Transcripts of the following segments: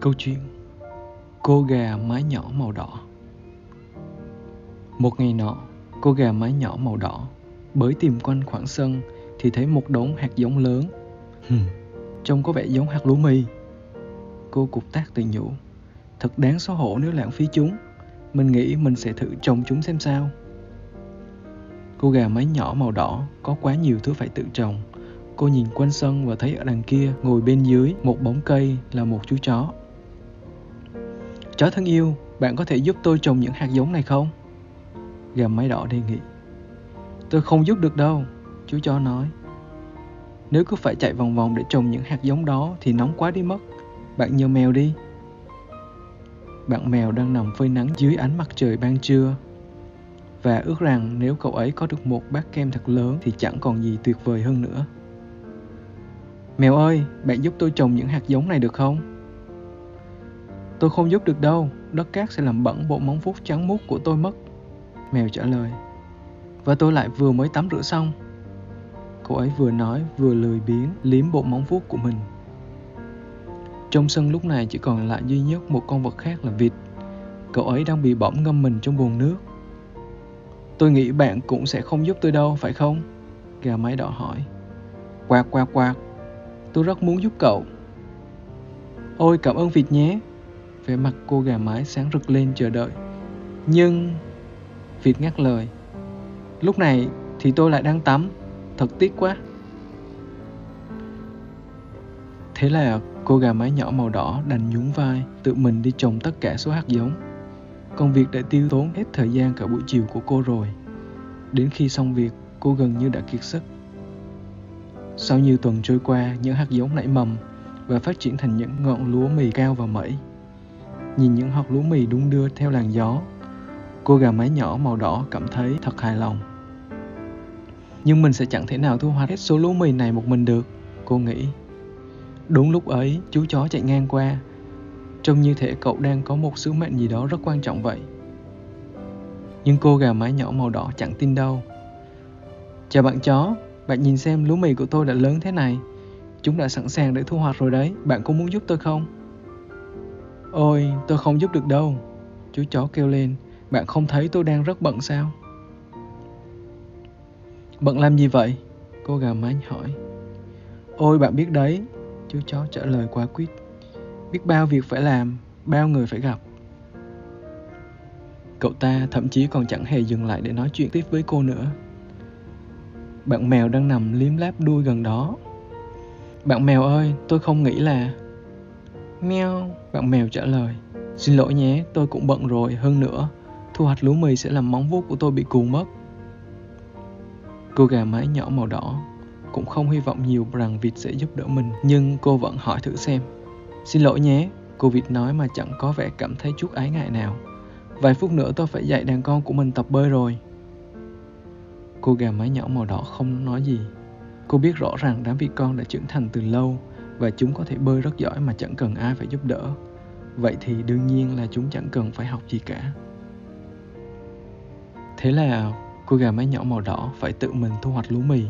Câu chuyện Cô gà mái nhỏ màu đỏ Một ngày nọ, cô gà mái nhỏ màu đỏ bới tìm quanh khoảng sân thì thấy một đống hạt giống lớn. Hừm, trông có vẻ giống hạt lúa mì. Cô cục tác tự nhủ. Thật đáng xấu hổ nếu lãng phí chúng. Mình nghĩ mình sẽ thử trồng chúng xem sao. Cô gà mái nhỏ màu đỏ có quá nhiều thứ phải tự trồng. Cô nhìn quanh sân và thấy ở đằng kia ngồi bên dưới một bóng cây là một chú chó. Chó thân yêu, bạn có thể giúp tôi trồng những hạt giống này không? Gà mái đỏ đề nghị. Tôi không giúp được đâu, chú chó nói. Nếu cứ phải chạy vòng vòng để trồng những hạt giống đó thì nóng quá đi mất. Bạn nhờ mèo đi. Bạn mèo đang nằm phơi nắng dưới ánh mặt trời ban trưa. Và ước rằng nếu cậu ấy có được một bát kem thật lớn thì chẳng còn gì tuyệt vời hơn nữa. Mèo ơi, bạn giúp tôi trồng những hạt giống này được không? Tôi không giúp được đâu, đất cát sẽ làm bẩn bộ móng vuốt trắng muốt của tôi mất. Mèo trả lời. Và tôi lại vừa mới tắm rửa xong. Cô ấy vừa nói vừa lười biếng liếm bộ móng vuốt của mình. Trong sân lúc này chỉ còn lại duy nhất một con vật khác là vịt. Cậu ấy đang bị bỏng ngâm mình trong bồn nước. Tôi nghĩ bạn cũng sẽ không giúp tôi đâu, phải không? Gà mái đỏ hỏi. Quạt quạt quạt, tôi rất muốn giúp cậu. Ôi cảm ơn vịt nhé. Vẻ mặt cô gà mái sáng rực lên chờ đợi. Nhưng... việt ngắt lời. Lúc này thì tôi lại đang tắm, thật tiếc quá. Thế là cô gà mái nhỏ màu đỏ đành nhún vai, tự mình đi trồng tất cả số hạt giống. Công việc đã tiêu tốn hết thời gian cả buổi chiều của cô rồi. Đến khi xong việc, cô gần như đã kiệt sức. Sau nhiều tuần trôi qua, những hạt giống nảy mầm và phát triển thành những ngọn lúa mì cao và mẩy. Nhìn những hạt lúa mì đung đưa theo làn gió, cô gà mái nhỏ màu đỏ cảm thấy thật hài lòng. Nhưng mình sẽ chẳng thể nào thu hoạch hết số lúa mì này một mình được, cô nghĩ. Đúng lúc ấy, chú chó chạy ngang qua. Trông như thể cậu đang có một sứ mệnh gì đó rất quan trọng vậy. Nhưng cô gà mái nhỏ màu đỏ chẳng tin đâu. Chào bạn chó, bạn nhìn xem lúa mì của tôi đã lớn thế này. Chúng đã sẵn sàng để thu hoạch rồi đấy, bạn có muốn giúp tôi không? Ôi, tôi không giúp được đâu. Chú chó kêu lên, bạn không thấy tôi đang rất bận sao? Bận làm gì vậy? Cô gà mái hỏi. Ôi bạn biết đấy, chú chó trả lời quá quyết. Biết bao việc phải làm, bao người phải gặp. Cậu ta thậm chí còn chẳng hề dừng lại để nói chuyện tiếp với cô nữa. Bạn mèo đang nằm liếm láp đuôi gần đó. Bạn mèo ơi, tôi không nghĩ là... Meo, bạn mèo trả lời. Xin lỗi nhé, tôi cũng bận rồi, hơn nữa. Thu hoạch lúa mì sẽ làm móng vuốt của tôi bị cù mất. Cô gà mái nhỏ màu đỏ cũng không hy vọng nhiều rằng vịt sẽ giúp đỡ mình, nhưng cô vẫn hỏi thử xem. Xin lỗi nhé, cô vịt nói mà chẳng có vẻ cảm thấy chút ái ngại nào. Vài phút nữa tôi phải dạy đàn con của mình tập bơi rồi. Cô gà mái nhỏ màu đỏ không nói gì. Cô biết rõ ràng đám vịt con đã trưởng thành từ lâu và chúng có thể bơi rất giỏi mà chẳng cần ai phải giúp đỡ. Vậy thì đương nhiên là chúng chẳng cần phải học gì cả. Thế là cô gà mái nhỏ màu đỏ phải tự mình thu hoạch lúa mì.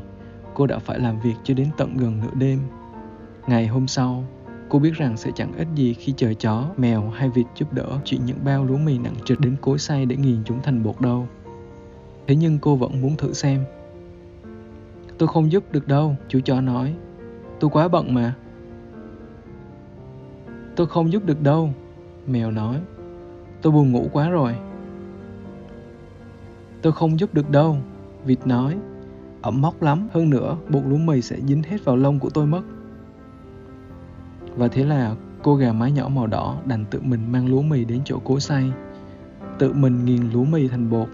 Cô đã phải làm việc cho đến tận gần nửa đêm. Ngày hôm sau, cô biết rằng sẽ chẳng ít gì khi chờ chó, mèo hay vịt giúp đỡ chuyện những bao lúa mì nặng trịch đến cối xay để nghiền chúng thành bột đâu. Thế nhưng cô vẫn muốn thử xem. Tôi không giúp được đâu, chú chó nói. Tôi quá bận mà. Tôi không giúp được đâu, mèo nói. Tôi buồn ngủ quá rồi. Tôi không giúp được đâu, vịt nói. Ẩm mốc lắm, hơn nữa bột lúa mì sẽ dính hết vào lông của tôi mất. Và thế là cô gà mái nhỏ màu đỏ đành tự mình mang lúa mì đến chỗ cối xay. Tự mình nghiền lúa mì thành bột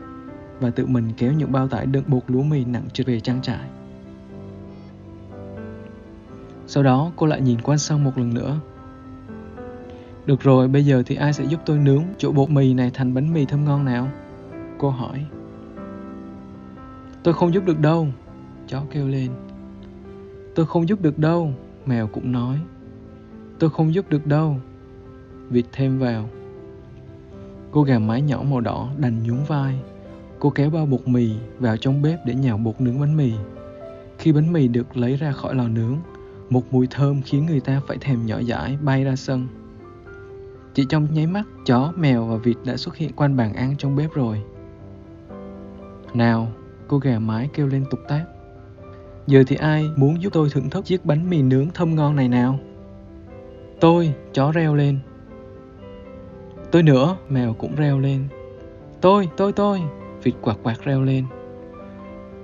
và tự mình kéo những bao tải đựng bột lúa mì nặng trở về trang trại. Sau đó cô lại nhìn quanh sân một lần nữa. Được rồi, bây giờ thì ai sẽ giúp tôi nướng chỗ bột mì này thành bánh mì thơm ngon nào? Cô hỏi. Tôi không giúp được đâu, chó kêu lên. Tôi không giúp được đâu, mèo cũng nói. Tôi không giúp được đâu, vịt thêm vào. Cô gà mái nhỏ màu đỏ đành nhún vai. Cô kéo bao bột mì vào trong bếp để nhào bột nướng bánh mì. Khi bánh mì được lấy ra khỏi lò nướng, một mùi thơm khiến người ta phải thèm nhỏ dãi bay ra sân. Chỉ trong nháy mắt, chó, mèo và vịt đã xuất hiện quanh bàn ăn trong bếp rồi. Nào, cô gà mái kêu lên tục tác. Giờ thì ai muốn giúp tôi thưởng thức chiếc bánh mì nướng thơm ngon này nào? Tôi, chó reo lên. Tôi nữa, mèo cũng reo lên. Tôi, tôi, tôi, vịt quạt quạt reo lên.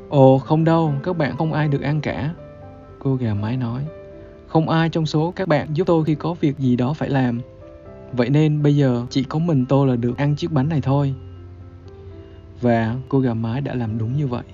Ồ, không đâu, các bạn không ai được ăn cả. Cô gà mái nói. Không ai trong số các bạn giúp tôi khi có việc gì đó phải làm. Vậy nên bây giờ chỉ có mình tôi là được ăn chiếc bánh này thôi. Và cô gà mái đã làm đúng như vậy.